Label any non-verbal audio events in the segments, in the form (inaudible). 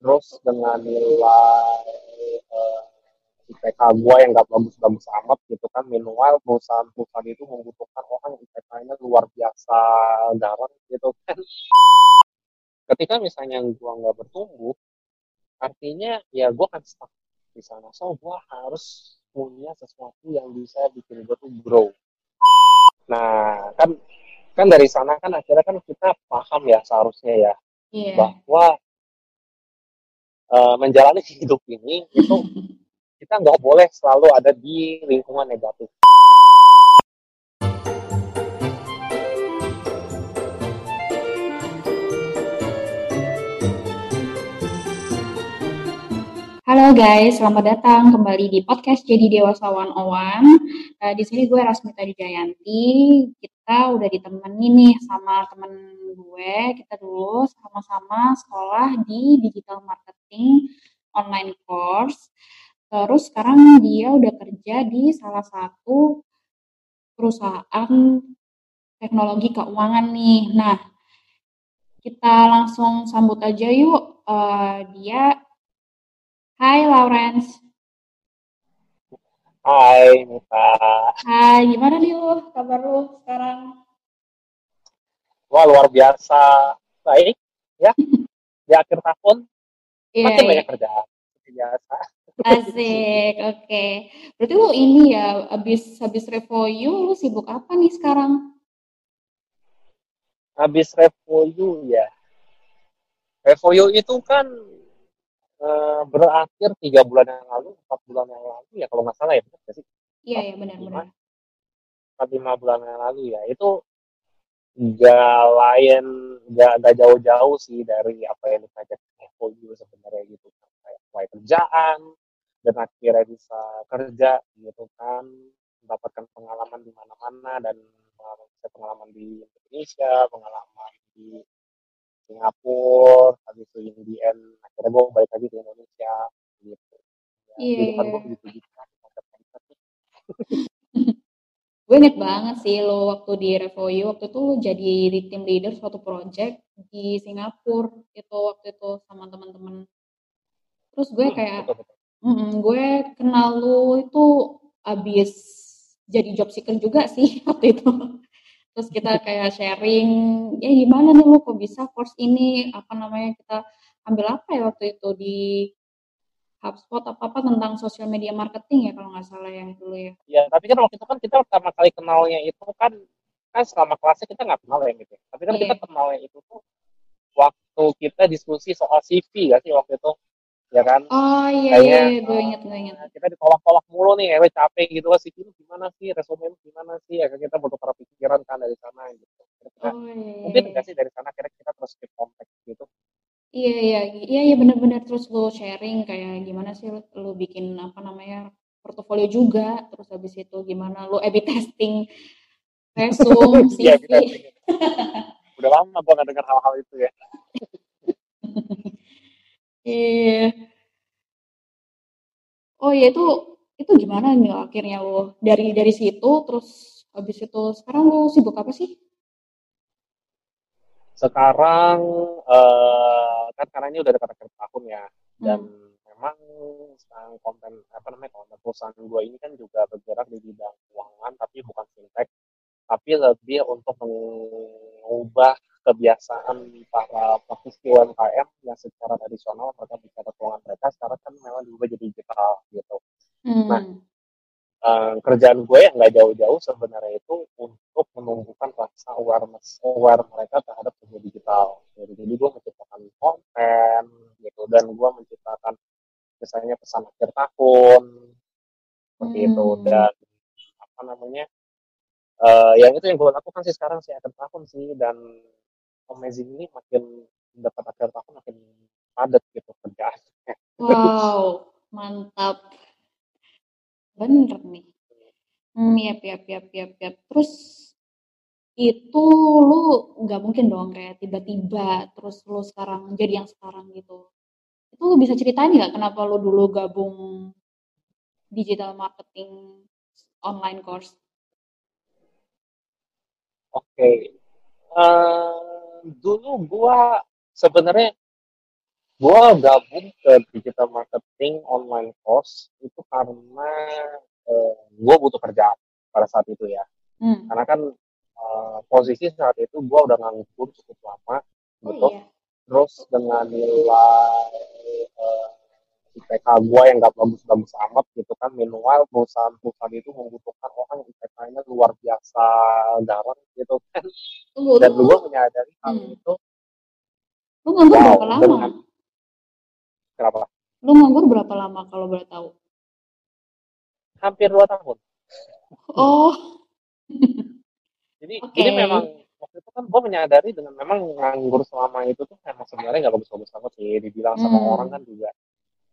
terus dengan nilai uh, IPK gue yang gak bagus-bagus amat gitu kan minimal perusahaan-perusahaan itu membutuhkan orang yang IPK-nya luar biasa garang gitu kan. Ketika misalnya gue nggak bertumbuh artinya ya gue kan stuck di sana. So gue harus punya sesuatu yang bisa bikin gue tuh grow. Nah kan kan dari sana kan akhirnya kan kita paham ya seharusnya ya yeah. bahwa uh, menjalani hidup ini itu kita nggak boleh selalu ada di lingkungan negatif. Halo guys, selamat datang kembali di podcast Jadi Dewasa One on One. Di sini gue Rasmita Dijayanti. Kita udah ditemani nih sama temen gue. Kita dulu sama-sama sekolah di digital marketing online course. Terus sekarang dia udah kerja di salah satu perusahaan teknologi keuangan nih. Nah, kita langsung sambut aja yuk. Uh, dia, Hai Lawrence. Hai Mita. Hai, gimana nih lu? Kabar lu sekarang? Wah luar biasa. Baik, ya. (laughs) Di akhir tahun, yeah, makin yeah. banyak kerjaan. Biasa. Asik, oke. Okay. Berarti lu ini ya, habis habis Revoyu, lu sibuk apa nih sekarang? Habis Revoyu ya. Revoyu itu kan uh, berakhir tiga bulan yang lalu, empat bulan yang lalu ya kalau nggak salah ya, benar sih? Iya, iya benar-benar. Empat lima bulan yang lalu ya, itu nggak lain, nggak nggak jauh-jauh sih dari apa yang dipajak Revoyu sebenarnya gitu kayak kerjaan, dan akhirnya bisa kerja gitu kan mendapatkan pengalaman di mana-mana dan pengalaman di Indonesia pengalaman di Singapura habis itu Indian akhirnya gue balik lagi ke Indonesia gitu ya, iya, iya. gue gitu gue inget banget sih lo waktu di Revoyu waktu itu jadi di tim leader suatu project di Singapura itu waktu itu sama teman-teman terus gue hmm, kayak betul, betul Mm, gue kenal lu itu abis jadi job seeker juga sih (laughs) waktu itu. Terus kita kayak sharing, ya gimana nih lu kok bisa course ini, apa namanya, kita ambil apa ya waktu itu di HubSpot apa-apa tentang social media marketing ya kalau nggak salah yang dulu ya. Iya, tapi kan waktu itu kan kita pertama kali kenalnya itu kan kan selama kelasnya kita nggak kenal ya gitu. Tapi kan yeah. kita kenalnya itu tuh waktu kita diskusi soal CV gak sih waktu itu ya kan? Oh iya Kayaknya, iya gue inget gue inget kita ditolak-tolak mulu nih ewe capek gitu kan sih gimana sih? Resume gimana sih? Ya kan kita butuh para pikiran kan dari sana gitu. Kira-kira oh, iya, iya. mungkin enggak iya. sih dari sana kira kita terus keep contact gitu? Iya iya iya iya benar-benar terus lo sharing kayak gimana sih lo, lo bikin apa namanya portofolio juga? Terus habis itu gimana lo A/B testing resume CV (laughs) iya, udah lama gue gak dengar hal-hal itu ya (laughs) Iya. Oh ya itu itu gimana nih akhirnya lo dari dari situ terus habis itu sekarang lo sibuk apa sih? Sekarang uh, kan karena ini udah dekat akhir tahun ya dan hmm. memang sekarang konten apa namanya konten perusahaan gue ini kan juga bergerak di bidang keuangan tapi bukan fintech tapi lebih untuk mengubah kebiasaan para praktisi UMKM yang secara tradisional mereka bicara keuangan mereka sekarang kan memang diubah jadi digital gitu. Hmm. Nah, uh, kerjaan gue yang nggak jauh-jauh sebenarnya itu untuk menumbuhkan rasa awareness aware mereka terhadap dunia digital. Jadi, jadi gue menciptakan konten gitu dan gue menciptakan misalnya pesan akhir tahun seperti hmm. itu dan apa namanya uh, yang itu yang gue lakukan sih sekarang sih akhir tahun sih dan amazing ini makin dapat akhir tahun makin padat gitu kerjaan. Wow, mantap. Bener nih. Hmm, ya, ya, ya, ya, ya. Terus itu lu nggak mungkin dong kayak tiba-tiba terus lu sekarang jadi yang sekarang gitu. Itu lu bisa ceritain nggak kenapa lu dulu gabung digital marketing online course? Oke, okay. uh, dulu gua sebenarnya gue gabung ke digital marketing online course itu karena uh, gue butuh kerja pada saat itu ya hmm. karena kan uh, posisi saat itu gue udah nganggur cukup lama oh, gitu iya. terus dengan nilai uh, IPK gue yang gak bagus-bagus amat gitu kan minimal perusahaan-perusahaan itu membutuhkan orang IPK-nya luar biasa garang gitu kan dan gue menyadari hal hmm. itu lu nganggur wow, berapa lama? Dengan, kenapa? lu nganggur berapa lama kalau boleh tahu? hampir dua tahun oh (laughs) jadi okay. jadi memang waktu itu kan gue menyadari dengan memang nganggur selama itu tuh memang sebenarnya nggak bagus-bagus banget sih dibilang sama hmm. orang kan juga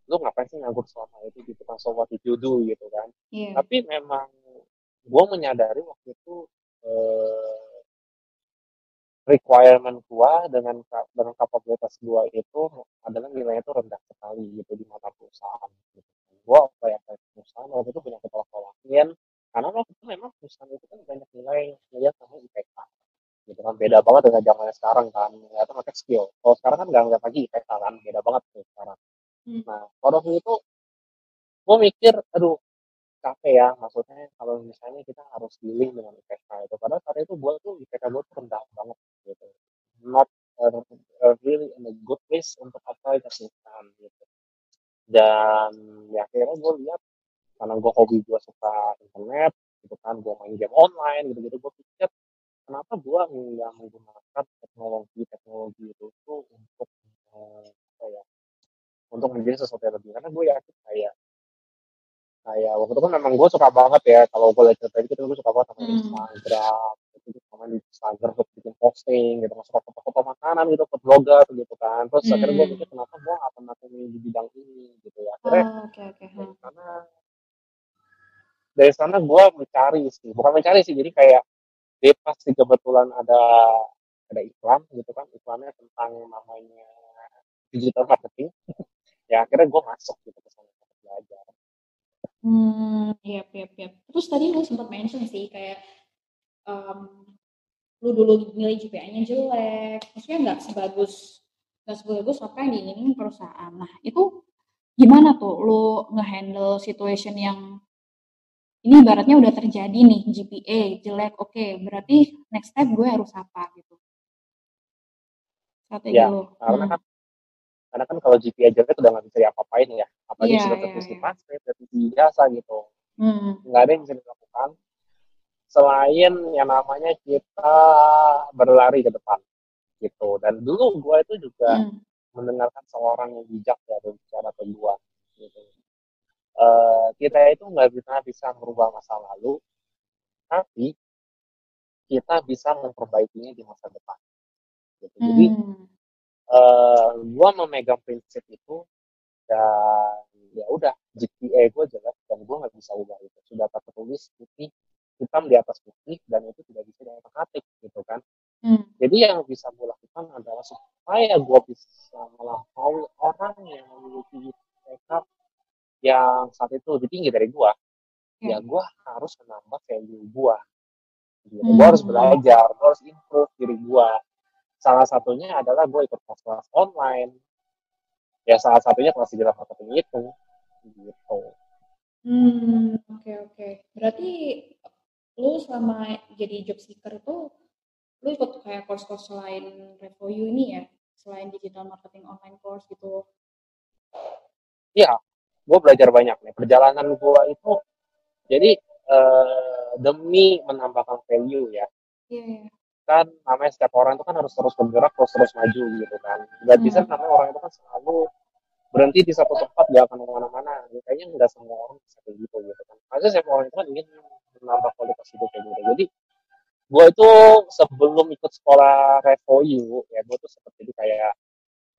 lu ngapain sih nganggur selama itu gitu kan so what you do gitu kan. Yeah. tapi memang gue menyadari waktu itu eh, requirement gue dengan dengan kapabilitas gue itu adalah nilainya itu rendah sekali gitu di mata perusahaan gitu. gue kayak perusahaan waktu itu punya kepala klien karena waktu itu memang perusahaan itu kan banyak nilai nilai sama IPK gitu kan. Beda banget dengan zamannya sekarang kan ternyata pakai skill. Kalau sekarang kan nggak ngeliat lagi IPK kan beda banget tuh sekarang Hmm. Nah, waktu itu gue mikir, aduh capek ya, maksudnya kalau misalnya kita harus dealing dengan IPK itu. Padahal saat itu gue tuh IPK gue tuh rendah banget gitu. Not uh, really in a good place untuk apply ke perusahaan gitu. Dan ya akhirnya gue lihat karena gue hobi gue suka internet gitu kan, gue main game online gitu-gitu, gue pikir kenapa gue nggak menggunakan teknologi teknologi itu tuh untuk uh, apa ya untuk menjadi sesuatu yang lebih karena gue yakin kayak kayak waktu itu kan memang gue suka banget ya kalau gue lihat cerita gitu gue suka banget sama hmm. Instagram gitu sama di Instagram untuk bikin posting gitu masuk foto-foto makanan gitu ke blogger gitu kan terus hmm. akhirnya gue mikir kenapa gue akan pernah di bidang ini gitu ya akhirnya oh, okay, okay. dari sana dari sana gue mencari sih bukan mencari sih jadi kayak dia pasti kebetulan ada ada iklan gitu kan iklannya tentang namanya digital marketing (laughs) ya akhirnya gue masuk gitu ke sana untuk belajar. Hmm iya iya iya. Terus tadi lu sempat mention sih kayak um, lu dulu nilai GPA-nya jelek maksudnya nggak sebagus nggak sebagus apa yang diinginin perusahaan. Nah itu gimana tuh lu ngehandle situation yang ini ibaratnya udah terjadi nih GPA jelek oke okay, berarti next step gue harus apa gitu? Strategi ya, lu. karena hmm. kan karena kan kalau GPA jelek udah nggak bisa diapa-apain ya apalagi yeah, sudah tertulis yeah, di passport yeah. di jasa gitu hmm. nggak ada yang bisa dilakukan selain yang namanya kita berlari ke depan gitu dan dulu gue itu juga hmm. mendengarkan seorang yang bijak ya berbicara ke gue gitu uh, kita itu nggak bisa bisa merubah masa lalu tapi kita bisa memperbaikinya di masa depan gitu. Hmm. Uh, eh, gue memegang prinsip itu dan ya udah GPA gue jelas dan gue nggak bisa ubah itu sudah tertulis putih hitam di atas putih dan itu tidak bisa diatik gitu kan hmm. jadi yang bisa gue lakukan adalah supaya gue bisa melampaui orang yang memiliki IPK yang saat itu lebih tinggi dari gue hmm. ya gue harus menambah value gue gitu. hmm. gue harus belajar gue harus improve diri gue salah satunya adalah gue ikut kelas-kelas online. Ya salah satunya kelas digital marketing itu. Gitu. Hmm oke okay, oke. Okay. berarti lu selama jadi job seeker itu lu ikut kayak course-course selain Revoyu ini ya? Selain digital marketing online course gitu? Iya gue belajar banyak nih. Perjalanan gue itu jadi uh, demi menambahkan value ya. Iya yeah, yeah kan namanya setiap orang itu kan harus terus bergerak terus terus maju gitu kan. Nggak bisa hmm. namanya orang itu kan selalu berhenti di satu tempat gak akan ke mana-mana. Kayaknya nggak semua orang bisa kayak gitu gitu kan. Maksudnya setiap orang itu kan ingin menambah kualitas hidup kayak gitu. Jadi gue itu sebelum ikut sekolah Revoyu ya gue tuh seperti jadi kayak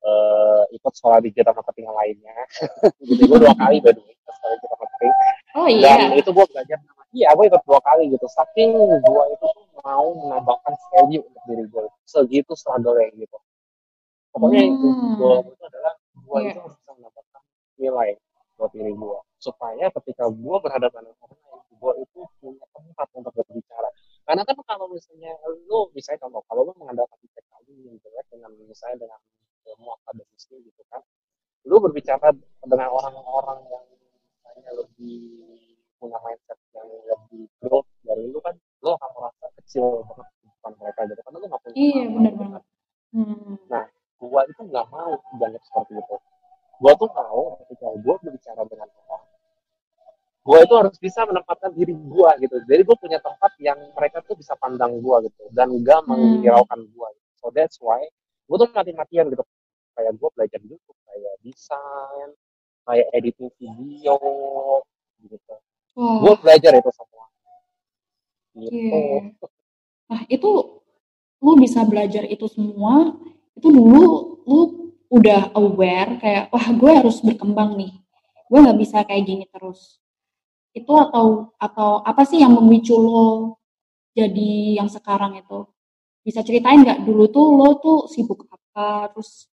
uh, ikut sekolah digital marketing yang lainnya. Jadi gue dua kali baru ikut sekolah digital marketing oh, iya. dan itu gue belajar iya gue ikut dua kali gitu. Saking gue itu tuh mau menambahkan value untuk diri gue segitu struggle ya gitu. Pokoknya hmm. itu gue itu adalah gue yeah. itu harus bisa menambahkan nilai buat diri gue supaya ketika gue berhadapan dengan orang lain gue itu punya tempat untuk berbicara. Karena kan kalau misalnya lu misalnya contoh kalau lu mengandalkan IPK lu yang jelek dengan misalnya dengan ilmu akademisnya gitu kan lu berbicara dengan orang-orang yang misalnya lebih punya mindset yang lebih growth dari lu kan lu akan merasa kecil banget depan mereka gitu karena lu nggak punya Iya, benar gitu kan banget. Hmm. nah gua itu nggak mau dianggap seperti itu gua tuh mau ketika gua berbicara dengan orang gua itu harus bisa menempatkan diri gua gitu jadi gua punya tempat yang mereka tuh bisa pandang gua gitu dan gak Hmm. menghiraukan gua gitu. so that's why gua tuh mati-matian gitu kayak gua belajar YouTube kayak desain kayak editing video gitu Wah, gue belajar itu semua gitu iya. Nah, itu lu bisa belajar itu semua, itu dulu lu udah aware kayak, wah gue harus berkembang nih. Gue nggak bisa kayak gini terus. Itu atau atau apa sih yang memicu lo jadi yang sekarang itu? Bisa ceritain nggak dulu tuh lo tuh sibuk apa, terus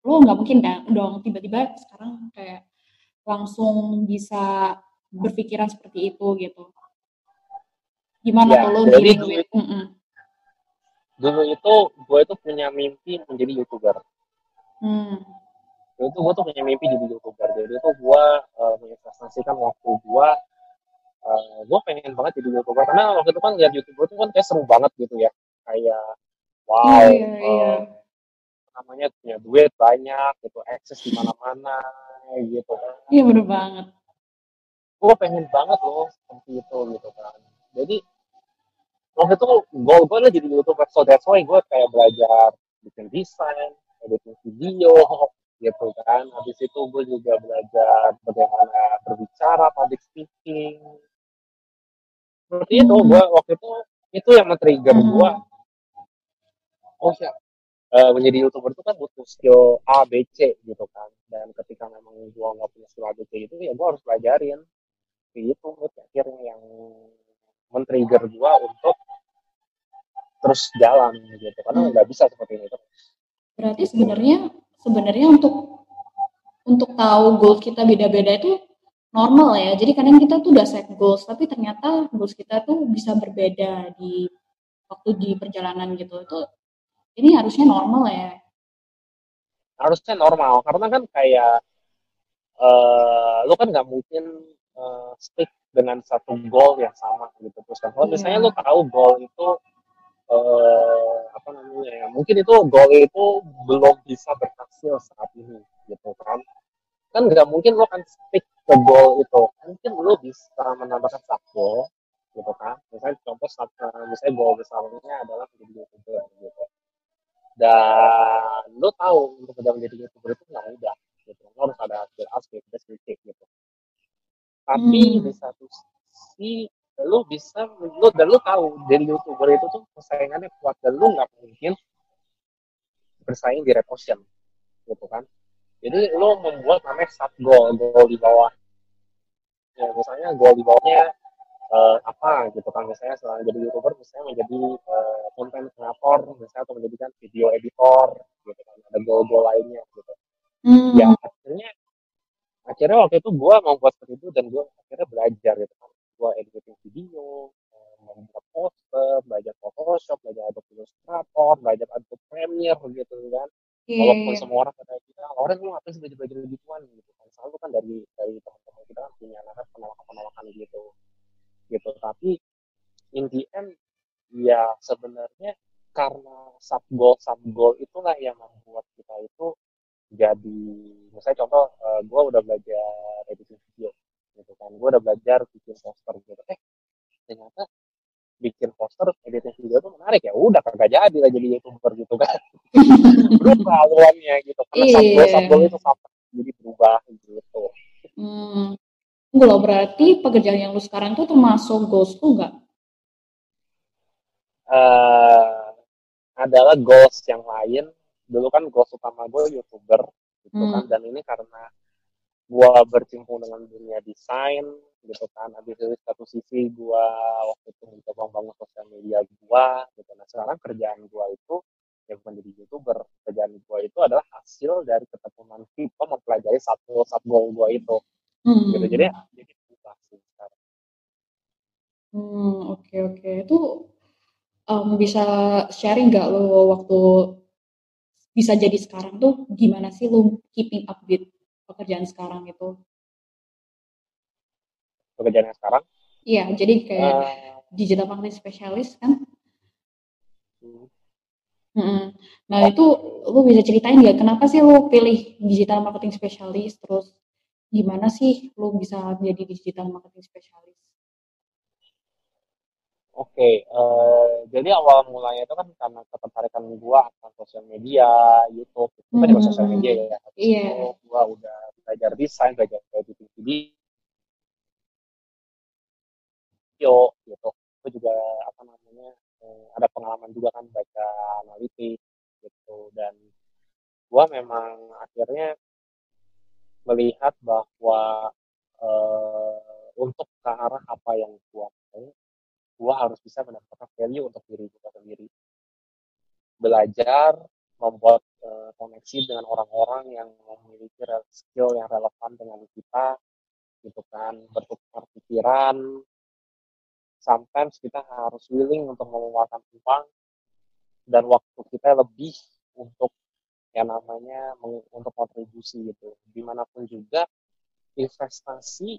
lo nggak mungkin da- dong tiba-tiba sekarang kayak langsung bisa berpikiran seperti itu gitu. Gimana ya tuh lo jadi dulu dulu itu gue itu punya mimpi menjadi youtuber Hmm. dulu itu gue tuh punya mimpi jadi youtuber jadi itu gue uh, menginvestasikan waktu gue uh, gue pengen banget jadi youtuber karena waktu itu kan lihat youtuber itu kan kayak seru banget gitu ya kayak wow Iya, iya. uh, namanya punya duit banyak gitu akses di mana-mana gitu kan. Iya bener banget. gue pengen banget loh seperti itu gitu kan. Jadi waktu itu goal gue adalah jadi youtuber. So that's why gue kayak belajar bikin desain editing video gitu kan. Habis itu gue juga belajar bagaimana berbicara public speaking. Seperti itu Hmm. gue waktu itu itu yang men-trigger Hmm. gue oh ya eh, menjadi youtuber itu kan butuh skill A B C gitu kan dan ketika memang gue nggak punya skill A B C itu ya gue harus pelajarin itu akhirnya yang men-trigger gue untuk terus jalan gitu karena Hmm. nggak bisa seperti ini terus Berarti sebenarnya sebenarnya untuk untuk tahu goals kita beda-beda itu normal ya. Jadi kadang kita tuh udah set goals, tapi ternyata goals kita tuh bisa berbeda di waktu di perjalanan gitu. Itu ini harusnya normal ya. harusnya normal karena kan kayak eh lu kan nggak mungkin eh, stick dengan satu goal yang sama gitu. Terus kan kalau Iya. misalnya lu tahu goal itu eh, apa namanya ya mungkin itu goal itu belum bisa berhasil saat ini gitu kan. Kan nggak mungkin lo akan stick ke goal itu. Mungkin lo bisa menambahkan sub goal gitu kan. Misalnya contoh sub, misalnya goal besarnya adalah menjadi youtuber gitu dan lo tahu untuk menjadi menjadi youtuber itu nggak mudah. Gitu. Lo harus ada skill A skill B skill C gitu. Tapi Hmm. di satu sisi lo bisa lo dan lo tahu dari youtuber itu tuh persaingannya kuat dan lo nggak mungkin bersaing di red ocean gitu kan. Jadi lo membuat namanya sub goal goal di bawah. Ya misalnya goal di bawahnya eh, apa gitu kan misalnya selain jadi youtuber misalnya menjadi eh, content creator misalnya atau menjadikan video editor gitu kan ada goal-goal lainnya gitu. Hmm. ya akhirnya akhirnya waktu itu gue mau buat seperti itu dan gue akhirnya belajar gitu kan. Gue editing video eh, membuat poster belajar Photoshop belajar Adobe Illustrator belajar Adobe Premiere gitu kan. Iya, walaupun iya. semua orang kata kita orang lu ngapain sih belajar belajar gituan gitu kan. Selalu kan dari dari teman-teman kita kan punya namanya penolakan penolakan gitu gitu. Tapi in the end ya sebenarnya karena sub goal sub goal itulah yang membuat kita itu jadi misalnya contoh gue udah belajar editing video gitu kan. Gue udah belajar bikin poster gitu. Eh ternyata bikin poster editing video tuh menarik ya. Udah kagak jadi lah jadi youtuber gitu kan. (laughs) Berubah haluannya gitu. Karena sub goal sub goal itu sama jadi berubah gitu. Hmm. Tunggu loh, berarti pekerjaan yang lu sekarang tuh termasuk goals lu nggak? eh adalah goals yang lain. Dulu kan goals utama gue youtuber gitu kan. Hmm. dan ini karena gue bercimpung dengan dunia desain gitu kan. Habis itu satu sisi gue waktu itu mencoba membangun sosial media gue gitu. Nah sekarang kerjaan gue itu yang menjadi youtuber kerjaan gue itu adalah hasil dari ketemuan kita mempelajari satu satu goal gue itu Hmm. gitu jadi jadi berubah sih sekarang Hmm, oke oke. Itu em, bisa sharing nggak lo waktu bisa jadi sekarang tuh gimana sih lu keeping up with pekerjaan sekarang itu? Pekerjaan yang sekarang? Iya, jadi kayak uh, digital marketing spesialis kan? Hmm. Hmm. Nah itu lu bisa ceritain nggak kenapa sih lu pilih digital marketing spesialis terus gimana sih lu bisa jadi digital marketing spesialis? Oke, okay, uh, eh, jadi awal mulanya itu kan karena ketertarikan gua akan sosial media, YouTube, itu kan juga sosial media ya. Iya. Yeah. Gua udah belajar desain, belajar editing video, gitu. Gua juga apa namanya uh, ada pengalaman juga kan baca analitik, gitu. Dan gua memang akhirnya melihat bahwa uh, untuk ke arah apa yang gua mau gue harus bisa mendapatkan value untuk diri gue sendiri. Belajar membuat uh, koneksi dengan orang-orang yang memiliki skill yang relevan dengan kita gitu kan bertukar pikiran. Sometimes kita harus willing untuk mengeluarkan uang dan waktu kita lebih untuk yang namanya untuk kontribusi gitu. Di mana pun juga investasi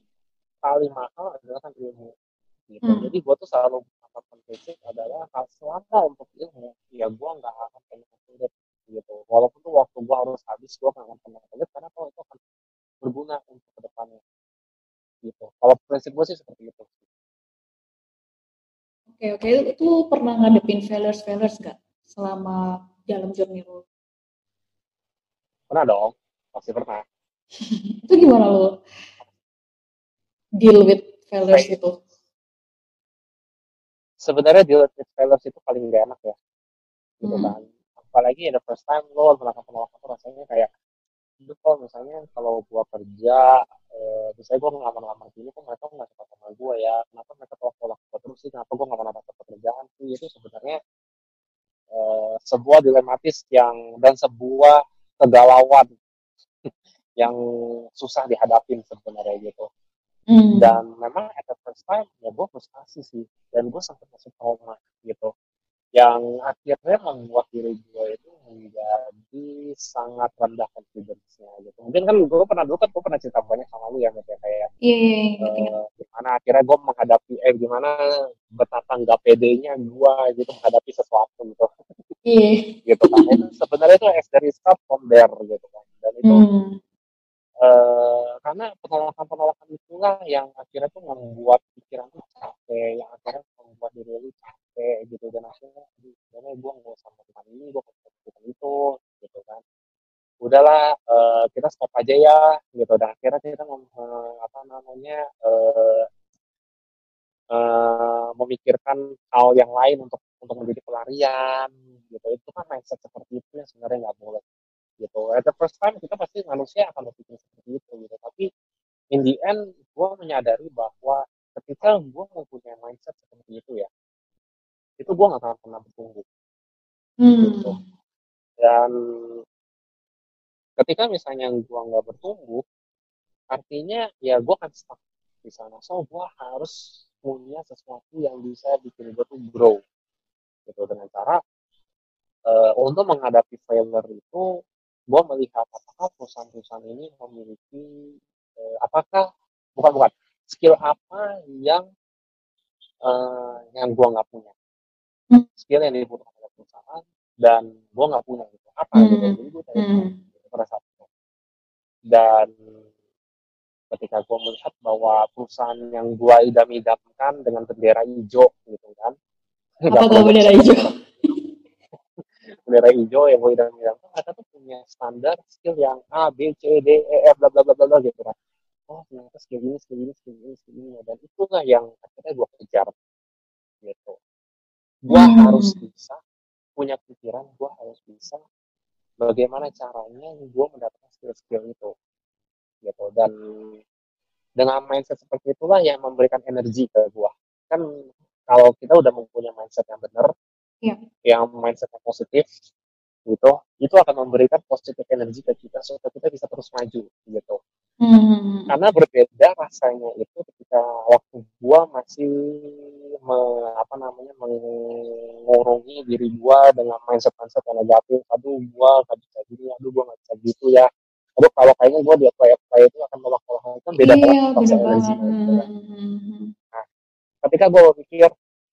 paling mahal adalah kan ilmu gitu. Hmm. jadi gue tuh selalu menetapkan basic adalah hal selama untuk ilmu. Ya gue nggak akan pernah sulit gitu. Walaupun tuh waktu gue harus habis gue nggak akan pernah sulit karena kalau itu akan berguna untuk ke depannya gitu. Kalau prinsip gue sih seperti itu. Oke oke. Itu pernah ngadepin failures failures gak selama dalam journey lo pernah dong pasti pernah. (laughs) Itu gimana lo deal with failures itu sebenarnya deal with failures itu paling gak enak ya. Gitu hmm. kan. Apalagi the first time lo melakukan penolakan tuh rasanya kayak itu kalau misalnya kalau gua kerja eh, misalnya gua ngelamar-lamar gini kok mereka nggak suka sama gua ya? Kenapa mereka tolak tolak gua terus sih? Kenapa gua nggak pernah dapat pekerjaan sih? Itu sebenarnya eh, sebuah dilematis yang dan sebuah kegalauan (laughs) yang susah dihadapin sebenarnya gitu Hmm. Dan memang at the first time ya gue frustasi sih. Dan gue sempat masuk trauma gitu. Yang akhirnya membuat diri gue itu menjadi sangat rendah confidence-nya gitu. Mungkin kan gue pernah dulu kan gue pernah cerita banyak sama lu ya kayak kayak yeah, yeah, yeah. uh, gimana akhirnya gue menghadapi eh gimana betapa nggak pedenya gue gitu menghadapi sesuatu gitu. Iya. Yeah. (laughs) gitu kan. Itu sebenarnya itu as dari start from there gitu kan. Dan itu hmm Eh, karena penolakan-penolakan itulah yang akhirnya tuh membuat pikiran tuh capek, yang akhirnya membuat diri lu capek gitu. Dan akhirnya gimana gue nggak usah melakukan ini, gue nggak melakukan itu gitu kan. Udahlah uh, kita stop aja ya gitu. Dan akhirnya kita mem, uh, apa namanya uh, uh, memikirkan hal yang lain untuk untuk menjadi pelarian gitu. Itu kan mindset seperti itu yang sebenarnya nggak boleh gitu. At the first time kita pasti manusia akan berpikir seperti itu gitu. Tapi in the end gue menyadari bahwa ketika gue mempunyai mindset seperti itu ya itu gue gak akan pernah bertumbuh hmm. gitu dan ketika misalnya gue nggak bertumbuh artinya ya gue akan stuck di sana so gue harus punya sesuatu yang bisa bikin gue tuh grow gitu dengan cara uh, untuk menghadapi failure itu gue melihat apakah perusahaan-perusahaan ini memiliki eh, apakah bukan bukan skill apa yang eh, yang gue nggak punya hmm. Skill yang dibutuhkan oleh perusahaan dan gue nggak punya gitu apa hmm. gitu jadi gue cari hmm. pada saat itu dan ketika gue melihat bahwa perusahaan yang gue idam-idamkan dengan bendera hijau gitu kan (laughs) apa bendera hijau (laughs) bendera hijau yang gue idam-idamkan mereka tuh punya standar skill yang A, B, C, D, E, F, bla bla bla bla gitu kan. Oh ternyata skill ini, skill ini, skill ini, skill ini, dan itulah yang akhirnya gue kejar gitu. Gue hmm. harus bisa punya pikiran, gue harus bisa bagaimana caranya gue mendapatkan skill-skill itu gitu dan dengan mindset seperti itulah yang memberikan energi ke gue kan kalau kita udah mempunyai mindset yang benar yeah. yang mindset yang positif gitu itu akan memberikan positif energi ke kita supaya kita bisa terus maju gitu hmm. karena berbeda rasanya itu ketika waktu gua masih me, apa namanya mengurungi diri gua dengan mindset mindset yang negatif aduh gua gak bisa gini aduh gue nggak bisa gitu ya aduh kalau kayaknya gue di apply apply itu akan nolak nolak kan beda iya banget beda pas banget energinya gitu kan. Hmm. Nah, ketika gue pikir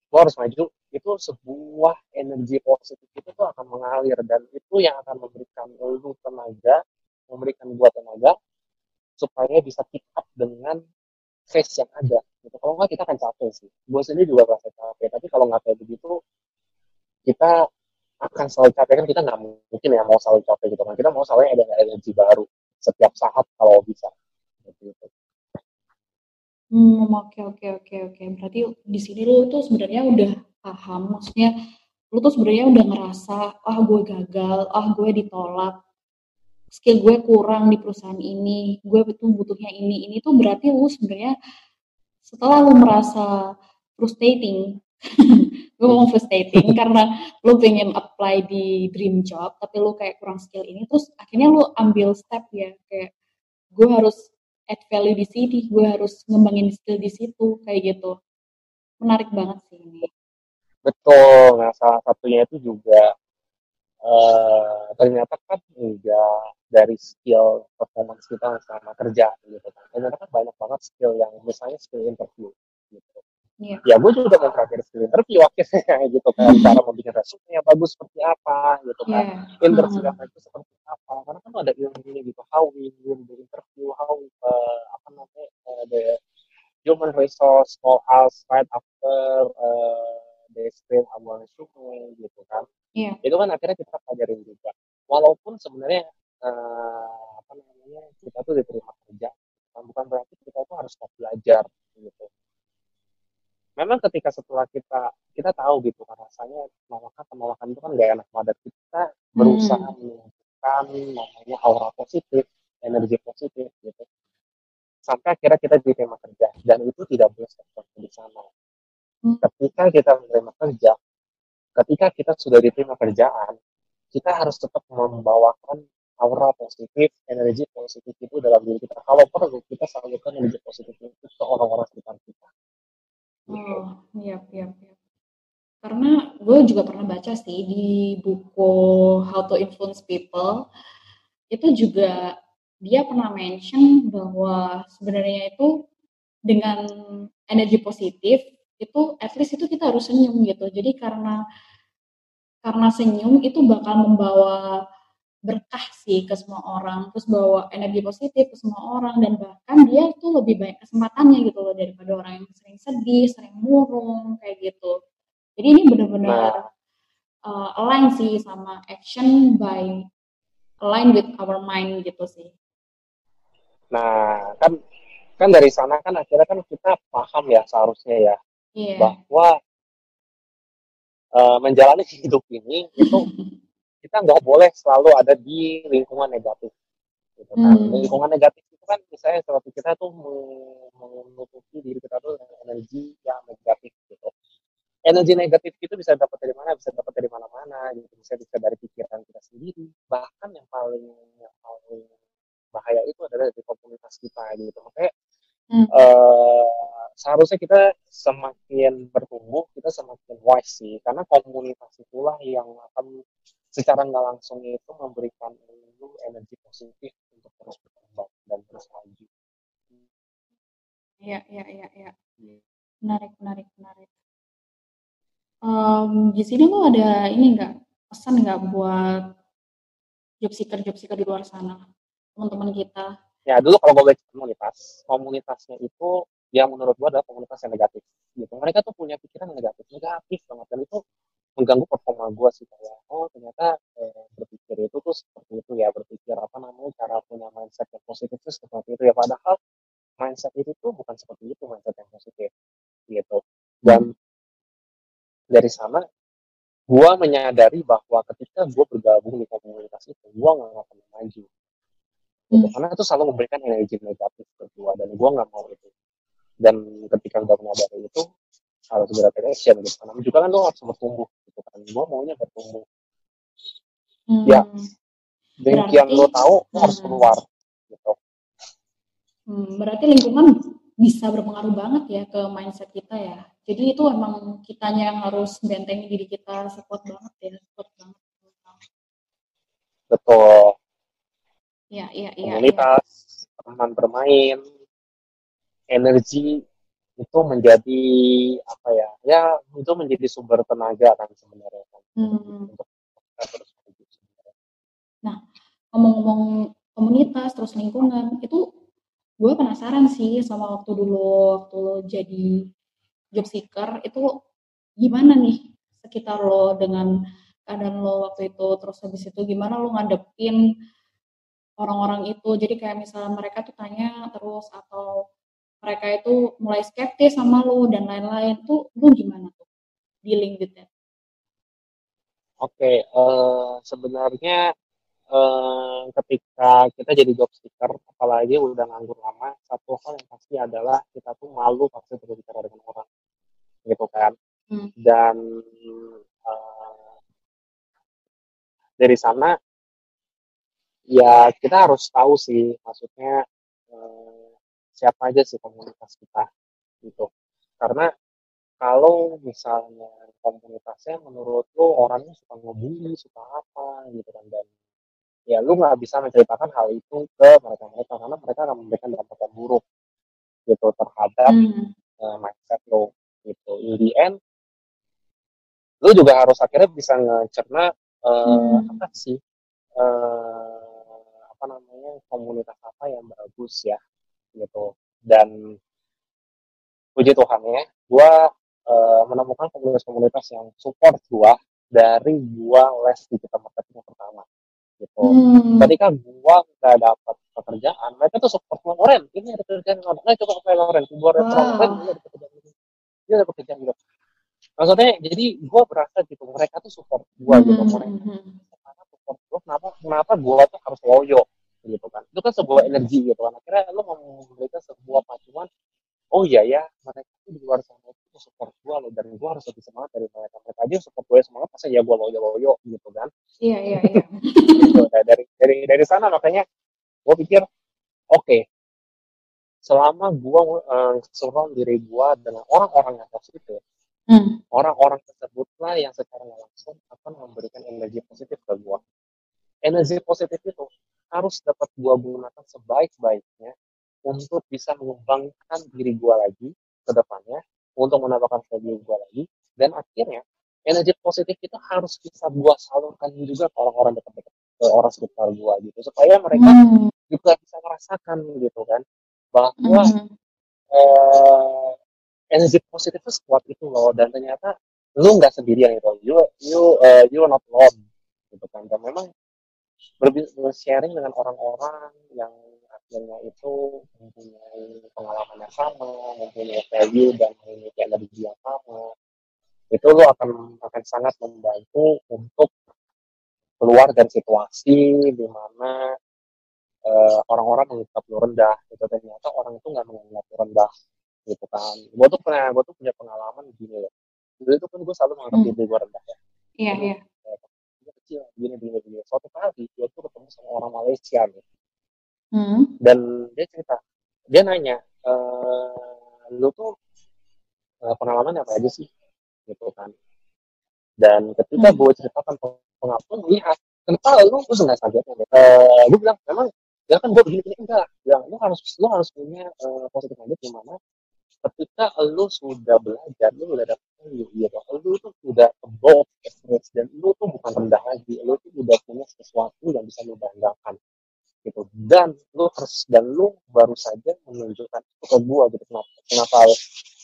gue harus maju itu sebuah energi positif itu tuh akan mengalir dan itu yang akan memberikan lu tenaga memberikan gua tenaga supaya bisa keep up dengan face yang ada. Gitu. Kalau nggak kita akan capek sih. Gue sendiri juga merasa capek tapi kalau nggak kayak begitu kita akan selalu capek. Kan kita nggak mungkin ya mau selalu capek gitu kan. Kita mau selalu ada energi baru setiap saat kalau bisa. Gitu. Hmm, oke oke oke oke. Berarti di sini lu tuh sebenarnya udah paham, maksudnya lu tuh sebenarnya udah ngerasa, ah gue gagal, ah gue ditolak, skill gue kurang di perusahaan ini, gue betul butuhnya ini, ini tuh berarti lu sebenarnya setelah lu merasa frustrating, (laughs) gue ngomong frustrating (laughs) karena lu pengen apply di dream job, tapi lu kayak kurang skill ini, terus akhirnya lu ambil step ya, kayak gue harus add value di sini, gue harus ngembangin skill di situ, kayak gitu. Menarik banget sih ini. Betul, nah salah satunya itu juga uh, ternyata kan enggak dari skill performance kita sama kerja gitu kan. Ternyata kan banyak banget skill yang misalnya skill interview gitu. Yeah. Ya gue juga mau terakhir skill interview akhirnya gitu kan. Cara membuat resume yang bagus seperti apa gitu kan. Yeah. Interview hmm. itu seperti apa. Karena kan ada ilmunya gitu. How we win the interview, how uh, apa namanya uh, the human resource call us right after uh, the screen our resume gitu kan. Yeah. Itu kan akhirnya kita pelajarin juga. Walaupun sebenarnya uh, apa namanya kita tuh diterima kerja, bukan berarti kita tuh harus belajar gitu memang ketika setelah kita kita tahu gitu kan rasanya penolakan penolakan itu kan gak enak pada kita berusaha hmm. menunjukkan namanya aura positif energi positif gitu sampai akhirnya kita diterima kerja dan itu tidak boleh seperti di sana hmm. ketika kita menerima kerja ketika kita sudah diterima kerjaan kita harus tetap membawakan aura positif, energi positif itu dalam diri kita. Kalau perlu, kita salurkan energi positif itu ke orang-orang sekitar kita. Oh, iya, iya, iya. Karena gue juga pernah baca sih di buku How to Influence People, itu juga dia pernah mention bahwa sebenarnya itu dengan energi positif itu at least itu kita harus senyum gitu. Jadi karena karena senyum itu bakal membawa berkah sih ke semua orang, terus bawa energi positif ke semua orang dan bahkan dia tuh lebih banyak kesempatannya gitu loh daripada orang yang sering sedih, sering murung kayak gitu. Jadi ini benar-benar uh, align sih sama action by align with our mind gitu sih. Nah, kan kan dari sana kan akhirnya kan kita paham ya seharusnya ya yeah. bahwa uh, menjalani hidup ini itu (laughs) kita nggak boleh selalu ada di lingkungan negatif gitu kan. Hmm. lingkungan negatif itu kan misalnya seperti kita tuh menutupi diri kita tuh dengan energi yang negatif gitu. Energi negatif itu bisa dapat dari mana? Bisa dapat dari mana-mana gitu. Bisa bisa dari pikiran kita sendiri. Bahkan yang paling yang paling bahaya itu adalah dari komunitas kita gitu. Makanya hmm. uh, seharusnya kita semakin bertumbuh kita semakin wise sih. Karena komunitas itulah yang akan secara nggak langsung itu memberikan lu energi positif untuk terus berkembang dan terus maju. Iya, iya, iya, iya. Menarik, menarik, menarik. Um, di sini lo ada ini nggak pesan nggak buat job seeker job seeker di luar sana teman-teman kita? Ya dulu kalau gue baca komunitas, komunitasnya itu yang menurut gue adalah komunitas yang negatif. Gitu. Mereka tuh punya pikiran negatif, negatif banget dan itu mengganggu performa gue sih kayak oh ternyata eh, berpikir itu tuh seperti itu ya berpikir apa namanya cara punya mindset yang positif itu seperti itu ya padahal mindset itu tuh bukan seperti itu mindset yang positif gitu. Dan dari sana gue menyadari bahwa ketika gue bergabung di komunitas itu gue nggak akan maju. Gitu. Hmm. karena itu selalu memberikan energi negatif ke gue dan gue nggak mau itu. Dan ketika gue menyadari itu harus segera action gitu karena juga kan lo harus bertumbuh gitu kan gue maunya bertumbuh hmm. ya yang lo tahu hmm. harus keluar gitu. Hmm, berarti lingkungan bisa berpengaruh banget ya ke mindset kita ya. Jadi itu emang kitanya yang harus bentengin diri kita sekuat banget ya sekuat banget. Betul. Iya, iya, iya. komunitas teman bermain energi itu menjadi apa ya ya itu menjadi sumber tenaga kan sebenarnya kan Hmm. untuk terus sebenarnya. Ngomong-ngomong komunitas terus lingkungan, itu gue penasaran sih sama waktu dulu waktu lo jadi job seeker itu gimana nih sekitar lo dengan keadaan lo waktu itu terus habis itu gimana lo ngadepin orang-orang itu jadi kayak misalnya mereka tuh tanya terus atau mereka itu mulai skeptis sama lo dan lain-lain tuh lo gimana tuh dealing with that? Oke, eh, sebenarnya eh, ketika kita jadi job seeker, apalagi udah nganggur lama, satu hal yang pasti adalah kita tuh malu pasti berbicara dengan orang, gitu kan. Hmm. Dan eh, dari sana, ya kita harus tahu sih, maksudnya eh, siapa aja sih komunitas kita, gitu. Karena kalau misalnya komunitasnya menurut lu orangnya suka ngebully, suka apa gitu kan dan ya lu nggak bisa menceritakan hal itu ke mereka-mereka karena mereka akan memberikan dampak yang buruk gitu terhadap Hmm. eh, mindset lo gitu. In the end, lu juga harus akhirnya bisa ngecerna eh, Hmm. apa sih eh, apa namanya komunitas apa yang bagus ya gitu. Dan puji Tuhan ya gua eh, menemukan komunitas-komunitas yang support gua dari gua les digital marketing yang pertama gitu. Hmm. ketika gua nggak dapat pekerjaan mereka tuh support gua Loren. Ini ada pekerjaan Loren ayo coba apply Loren. Gua referral Wow. Loren ini ada pekerjaan ini ini ada pekerjaan gitu maksudnya jadi gua berasa gitu mereka tuh support gua gitu Hmm. mereka Hmm. karena support gua? Kenapa kenapa gua tuh harus loyo gitu kan itu kan sebuah energi gitu kan akhirnya mau memberikan sebuah pacuan oh iya ya mereka tuh di luar sana itu support gua loh dan gua harus lebih semangat dari mereka mereka aja support gue semangat masa ya gua loyo loyo gitu kan Iya, iya, (laughs) iya. gitu. Nah, dari dari dari sana makanya gue pikir oke selama gue uh, surround diri gue dengan orang-orang yang positif Hmm. orang-orang tersebutlah yang secara langsung akan memberikan energi positif ke gue energi positif itu harus dapat gue gunakan sebaik-baiknya untuk bisa mengembangkan diri gue lagi ke depannya untuk menambahkan value gue lagi dan akhirnya energi positif itu harus bisa gue salurkan juga ke orang-orang dekat-dekat ke orang sekitar gue gitu supaya mereka Hmm. juga bisa merasakan gitu kan bahwa Hmm. eh, energi positif itu sekuat itu loh dan ternyata lu nggak sendirian gitu you you eh, you are not alone gitu kan dan memang sharing dengan orang-orang yang akhirnya itu mempunyai pengalaman yang sama mempunyai value dan memiliki energi yang sama. Itu lu akan akan sangat membantu untuk keluar dari situasi di mana eh, orang-orang menganggap lu rendah gitu. Ternyata orang itu nggak menganggap lu rendah gitu kan. Gue tuh pernah gue tuh punya pengalaman gini loh. Dulu itu kan gue selalu menganggap Hmm. diri gue rendah ya. Iya, iya. gue kecil begini begini begini suatu kali gue tuh ketemu sama orang Malaysia nih. Hmm. dan dia cerita dia nanya eh lu tuh eh, pengalaman apa aja sih? Gitu kan. Dan ketika Hmm. gue ceritakan pengalaman lihat kenapa lu terus nggak kaget? Eh gue bilang memang ya kan gue begini begini enggak bilang lu harus lu harus punya eh, positif mindset di mana ketika lu sudah belajar lu udah dapet value gitu lu tuh udah above average dan lu tuh bukan rendah lagi lu tuh udah punya sesuatu yang bisa lu banggakan gitu. Dan lu harus dan lu baru saja menunjukkan itu ke gua gitu. Kenapa kenapa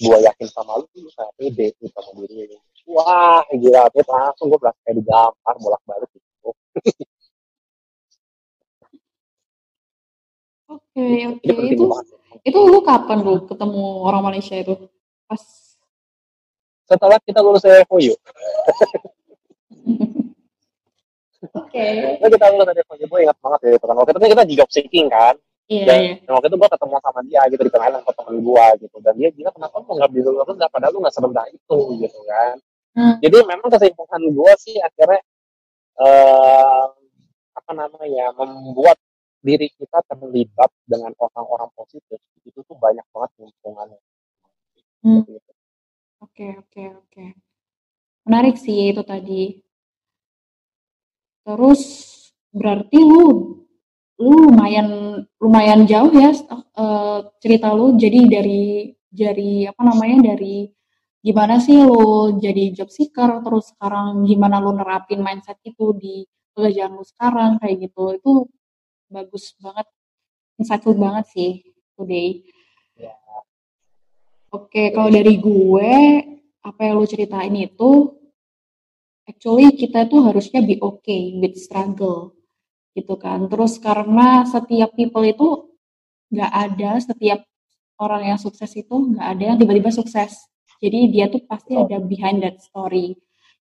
gua yakin sama lu lu kayak pede gitu sama diri wah gila itu langsung gua berasa kayak digampar bolak balik gitu. Oke, oke. Itu itu lu kapan lu ketemu orang Malaysia itu? Pas setelah kita lulus FOU Oke. Nah, kita lulus dari FOU gue ingat banget ya itu kan waktu itu kita di job seeking kan Iya, dan iya. waktu itu gue ketemu sama dia gitu dikenalin sama temen gue gitu dan dia bilang kenapa lu nggak bisa lu rendah padahal lu nggak serendah itu gitu kan Hmm. jadi memang kesimpulan gue sih akhirnya eh, apa namanya membuat diri kita terlibat dengan orang-orang positif itu tuh banyak banget keuntungannya Hmm. Oke, oke, oke. Menarik sih itu tadi. Terus berarti lu lu lumayan lumayan jauh ya uh, cerita lu jadi dari dari apa namanya dari gimana sih lu jadi job seeker terus sekarang gimana lu nerapin mindset itu di pekerjaan lu sekarang kayak gitu itu bagus banget insightful banget sih today ya. oke okay, kalau dari gue apa yang lu ceritain itu actually kita tuh harusnya be okay with struggle gitu kan. Terus karena setiap people itu nggak ada setiap orang yang sukses itu nggak ada yang tiba-tiba sukses. Jadi dia tuh pasti ada behind that story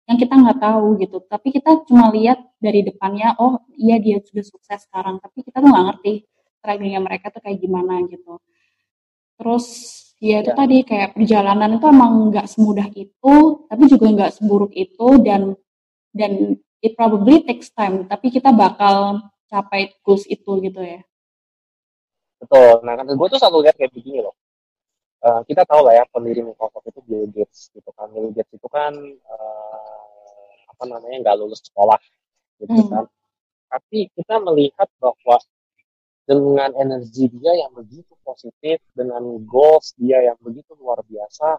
yang kita nggak tahu gitu. Tapi kita cuma lihat dari depannya, oh iya dia sudah sukses sekarang. Tapi kita tuh nggak ngerti struggle mereka tuh kayak gimana gitu. Terus ya itu ya. tadi kayak perjalanan itu emang nggak semudah itu, tapi juga nggak seburuk itu dan dan it probably takes time, tapi kita bakal capai goals itu gitu ya. Betul. Nah, kan gue tuh selalu lihat kayak begini loh. Uh, kita tahu lah ya pendiri Microsoft itu Bill Gates gitu kan. Bill Gates itu kan uh, apa namanya nggak lulus sekolah gitu hmm. kan. Tapi kita melihat bahwa dengan energi dia yang begitu positif, dengan goals dia yang begitu luar biasa,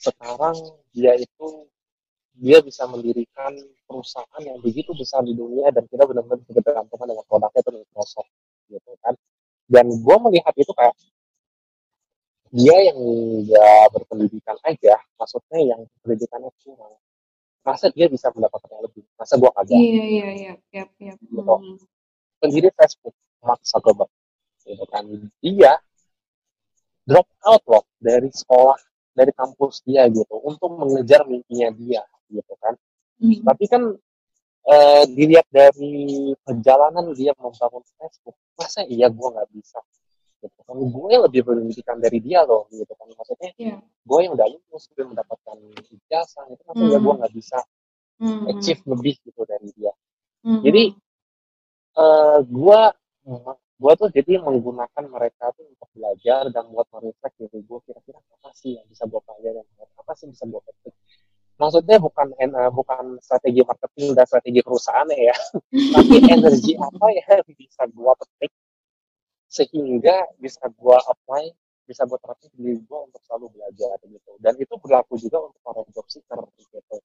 sekarang dia itu dia bisa mendirikan perusahaan yang begitu besar di dunia dan kita benar-benar bergantungan dengan produknya itu Microsoft gitu kan dan gue melihat itu kayak dia yang nggak berpendidikan aja maksudnya yang pendidikannya kurang masa dia bisa mendapatkan lebih masa gue kagak iya iya iya iya iya gitu. Hmm. pendiri Facebook Mark Zuckerberg gitu kan dia drop out loh dari sekolah dari kampus dia gitu untuk mengejar mimpinya dia gitu kan hmm. tapi kan uh, dilihat dari perjalanan dia membangun Facebook masa iya gue nggak bisa gitu kan gue lebih berpendidikan dari dia loh gitu kan maksudnya yeah. gue yang udah lulus gue mendapatkan ijazah itu masa mm. ya gue nggak bisa mm. achieve lebih gitu dari dia mm. jadi uh, gue gue tuh jadi menggunakan mereka tuh untuk belajar dan buat merefleks diri gue kira-kira apa sih yang bisa gue pelajari apa sih yang bisa gue petik maksudnya bukan uh, bukan strategi marketing dan strategi perusahaan ya (laughs) tapi (laughs) energi apa ya yang bisa gua petik sehingga bisa gua apply bisa buat terapin diri gua untuk selalu belajar gitu. Dan itu berlaku juga untuk para job seeker gitu.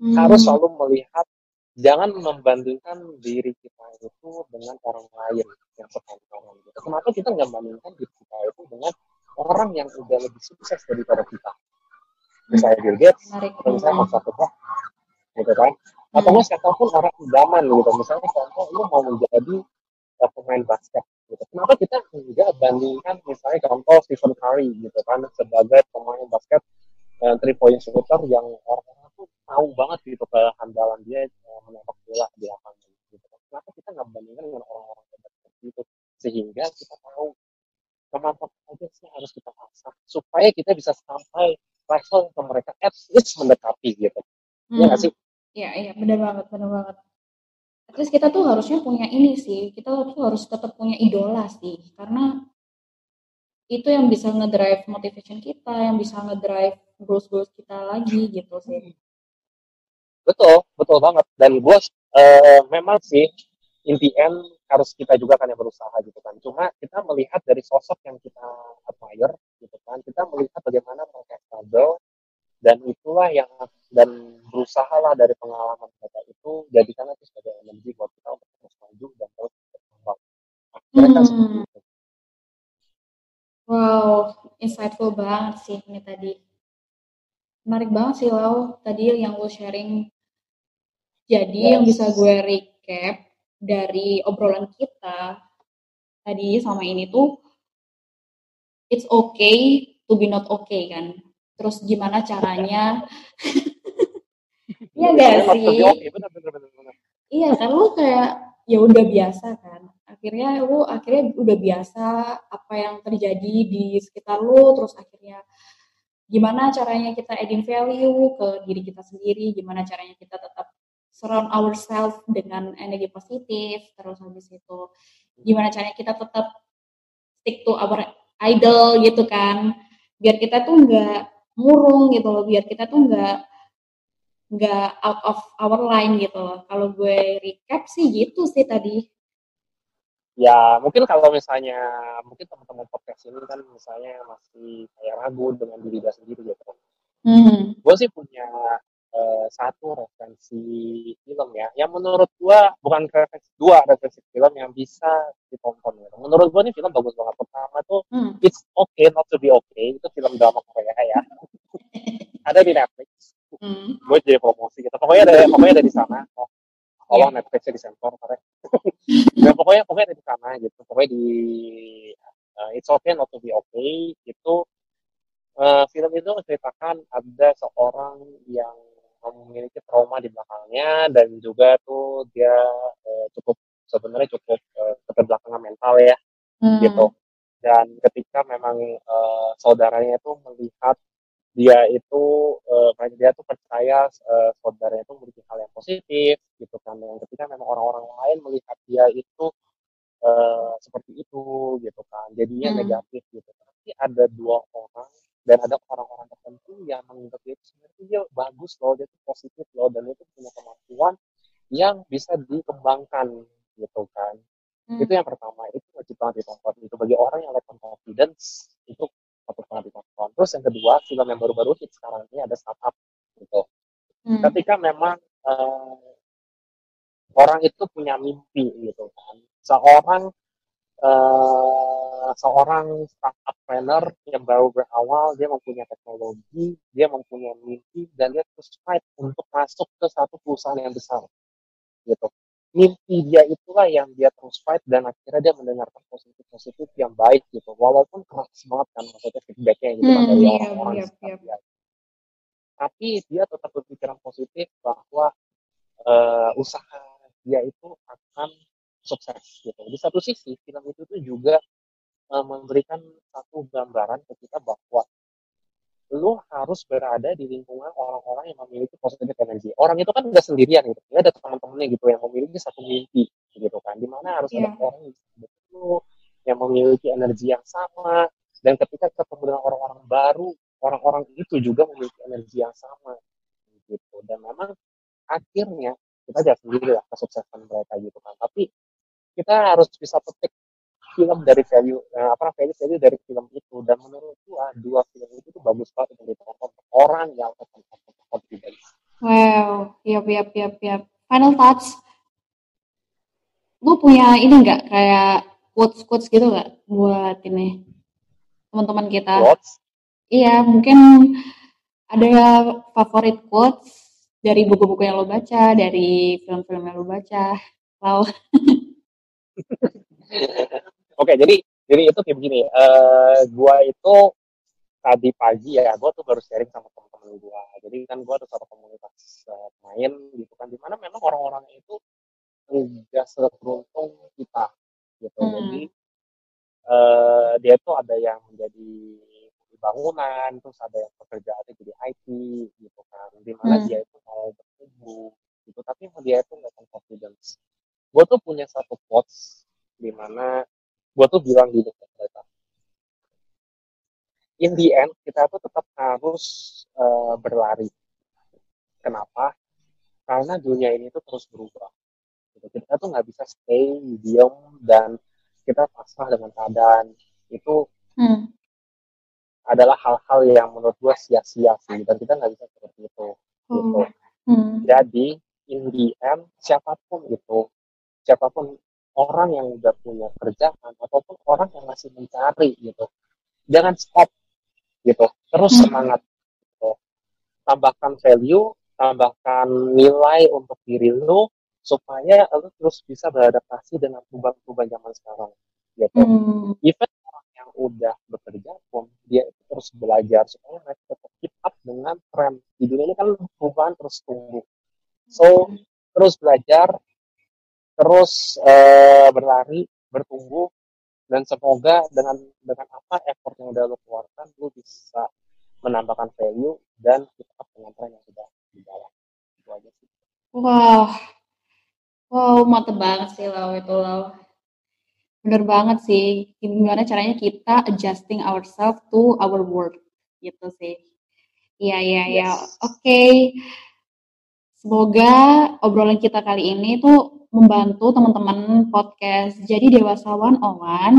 Hmm. harus selalu melihat jangan membandingkan diri kita itu dengan orang lain yang sepantaran gitu. Kenapa kita nggak bandingkan diri kita itu dengan orang yang udah lebih sukses daripada kita? Misalnya Bill Gates atau misalnya Mark Zuckerberg gitu kan? Atau nggak siapa pun orang idaman gitu. Misalnya contoh lu mau menjadi uh, pemain basket gitu kenapa kita juga bandingkan misalnya contoh Stephen Curry gitu kan sebagai pemain basket uh, three point shooter yang orang-orang tuh tahu banget gitu kehandalan dia uh, menembak bola di lapangan gitu kan kenapa kita nggak bandingkan dengan orang-orang hebat seperti itu sehingga kita tahu kemampuan aja sih harus kita asah supaya kita bisa sampai level ke mereka at least mendekati gitu. Iya hmm. Ya sih? Iya, iya, benar banget, benar banget. At kita tuh harusnya punya ini sih, kita tuh harus tetap punya idola sih, karena itu yang bisa ngedrive motivation kita, yang bisa ngedrive goals-goals kita lagi gitu sih. Betul, betul banget. Dan gue uh, memang sih in end harus kita juga kan yang berusaha gitu kan. Cuma kita melihat dari sosok yang kita admire gitu kan, kita melihat bagaimana mereka struggle dan itulah yang dan berusaha lah dari pengalaman itu jadikan itu sebagai energi buat kita untuk terus maju dan terus berkembang. Hmm. Wow, insightful banget sih ini tadi. Menarik banget sih Lau, tadi yang gue sharing. Jadi yes. yang bisa gue recap dari obrolan kita tadi sama ini tuh it's okay to be not okay kan. Terus gimana caranya? Iya gak sih? Iya kan lu kayak ya udah biasa kan. Akhirnya lu akhirnya udah biasa apa yang terjadi di sekitar lu terus akhirnya gimana caranya kita adding value ke diri kita sendiri, gimana caranya kita tetap surround ourselves dengan energi positif terus habis itu gimana caranya kita tetap stick to our idol gitu kan biar kita tuh nggak murung gitu loh biar kita tuh nggak nggak out of our line gitu loh kalau gue recap sih gitu sih tadi ya mungkin kalau misalnya mungkin teman-teman podcast ini kan misalnya masih kayak ragu dengan diri dia sendiri gitu. Hmm. Gue sih punya uh, satu referensi film ya, yang menurut gue bukan referensi dua referensi film yang bisa ditonton gitu. Menurut gue ini film bagus banget. Pertama tuh Hmm. It's Okay Not to Be Okay itu film drama Korea ya. (laughs) Ada di Netflix. Hmm. Gue jadi promosi gitu. Pokoknya ada pokoknya ada di sana. Oh, tolong Netflixnya disensor karena (laughs) ya pokoknya pokoknya ada di sana gitu. Pokoknya di uh, It's Okay Not to Be Okay itu uh, film itu menceritakan ada seorang yang memiliki trauma di belakangnya dan juga tuh dia uh, cukup sebenarnya cukup uh, keterbelakangan mental ya Hmm. gitu dan ketika memang uh, saudaranya itu melihat dia itu uh, dia tuh percaya uh, saudaranya itu memiliki hal yang positif gitu kan. Dan ketika memang orang-orang lain melihat dia itu uh, seperti itu gitu kan. Jadinya Hmm. negatif gitu tapi ada dua orang dan ada orang-orang tertentu yang menganggap dia itu sebenarnya dia bagus loh dia itu positif loh dan itu punya kemampuan yang bisa dikembangkan gitu kan. Hmm. itu yang pertama itu wajib banget ditonton. Itu bagi orang yang lack confidence itu patut banget ditonton terus yang kedua film yang baru-baru hit sekarang ini ada startup gitu. Hmm. ketika memang eh, orang itu punya mimpi gitu kan. Seorang eh, seorang startup planner yang baru berawal dia mempunyai teknologi dia mempunyai mimpi dan dia terus fight untuk masuk ke satu perusahaan yang besar gitu mimpi dia itulah yang dia terus fight dan akhirnya dia mendengarkan positif-positif yang baik gitu. Walaupun keras banget kan maksudnya feedbacknya gitu kan Hmm, dari iya, orang-orang iya, iya. dia. Tapi dia tetap berpikiran positif bahwa eh, usaha dia itu akan sukses gitu. Di satu sisi film itu tuh juga eh, memberikan satu gambaran ke kita bahwa lu harus berada di lingkungan orang-orang yang memiliki positif energi. Orang itu kan nggak sendirian gitu. Dia ada teman-temannya gitu yang memiliki satu mimpi gitu kan. Di mana harus ada Iya. orang yang lu yang memiliki energi yang sama dan ketika ketemu dengan orang-orang baru, orang-orang itu juga memiliki energi yang sama gitu. Dan memang akhirnya kita lihat sendiri lah kesuksesan mereka gitu kan. Tapi kita harus bisa petik film dari value eh, apa value value dari film itu dan menurut gua dua film itu tuh bagus banget untuk ditonton orang yang confidence Wow, yap, yap, yap, yap. Final thoughts. Lu punya ini nggak kayak quotes-quotes gitu nggak buat ini teman-teman kita? quotes Iya, mungkin ada favorit quotes dari buku-buku yang lo baca, dari film-film yang lo baca. Wow. (laughs) oke jadi jadi itu kayak begini eh gua itu tadi pagi ya gua tuh baru sharing sama teman-teman gua jadi kan gua ada satu komunitas eh, main gitu kan di mana memang orang-orang itu tidak seberuntung kita gitu Hmm. jadi eh, dia tuh ada yang menjadi di bangunan terus ada yang pekerjaannya jadi IT gitu kan di mana Hmm. dia itu mau bertumbuh gitu tapi dia itu nggak confidence gue tuh punya satu quotes di mana gue tuh bilang gitu ke mereka in the end kita tuh tetap harus eh, berlari kenapa karena dunia ini tuh terus berubah gitu. kita tuh nggak bisa stay diam dan kita pasrah dengan keadaan itu Hmm. adalah hal-hal yang menurut gue sia-sia sih dan kita nggak bisa seperti itu gitu Oh. Hmm. jadi in the end siapa pun itu siapa pun orang yang udah punya kerjaan ataupun orang yang masih mencari gitu jangan stop gitu terus Hmm. semangat gitu. tambahkan value tambahkan nilai untuk diri lu supaya lu terus bisa beradaptasi dengan perubahan-perubahan zaman sekarang gitu Hmm. even orang yang udah bekerja pun dia itu terus belajar supaya mereka tetap keep up dengan tren di dunia ini kan perubahan terus tumbuh so terus belajar terus eh, berlari bertumbuh dan semoga dengan dengan apa effort yang udah lo keluarkan lo bisa menambahkan value dan keep up dengan tren yang sudah di jalan itu aja sih Wow. Wow, mantep banget sih lo itu lo. Bener banget sih. Gimana caranya kita adjusting ourselves to our work gitu sih. Iya, iya, iya. Oke. Semoga obrolan kita kali ini tuh membantu teman-teman podcast Jadi Dewasa One on One.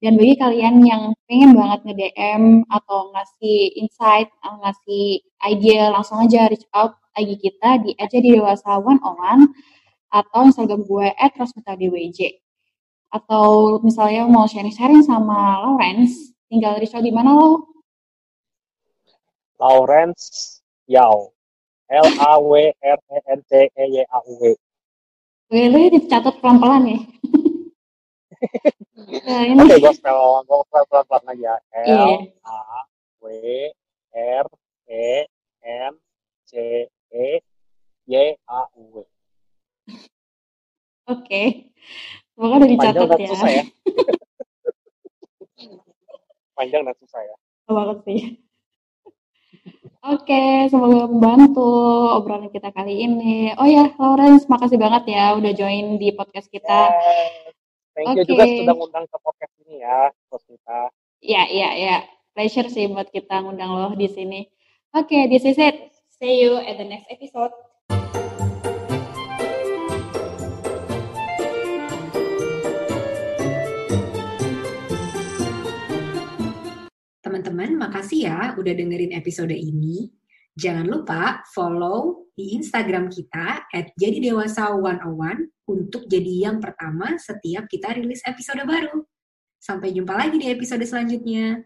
Dan bagi kalian yang pengen banget nge-DM atau ngasih insight, atau ngasih idea, langsung aja reach out IG kita di aja di Dewasa One on One atau Instagram gue at DWJ. Atau misalnya mau sharing-sharing sama Lawrence, tinggal reach out di mana lo? Lawrence Yao. L A W R E N T E Y A U W. Oke, lu dicatat pelan-pelan ya. (laughs) nah, ini. Oke, gue spell, gue spell pelan-pelan aja. L A W R E N C E Y A U W. Oke. Semoga udah dicatat Panjang ya. Susah ya. (laughs) Panjang dan susah ya. Banget sih. Oke, semoga membantu obrolan kita kali ini. Oh ya, Lawrence, makasih banget ya udah join di podcast kita. Yes. Thank you okay. juga sudah ngundang ke podcast ini ya, podcast kita. Ya, ya, ya. Pleasure sih buat kita ngundang lo di sini. Oke, okay, this is it. See you at the next episode. Teman-teman, makasih ya udah dengerin episode ini. Jangan lupa follow di Instagram kita at jadi dewasa 101 untuk jadi yang pertama setiap kita rilis episode baru. Sampai jumpa lagi di episode selanjutnya.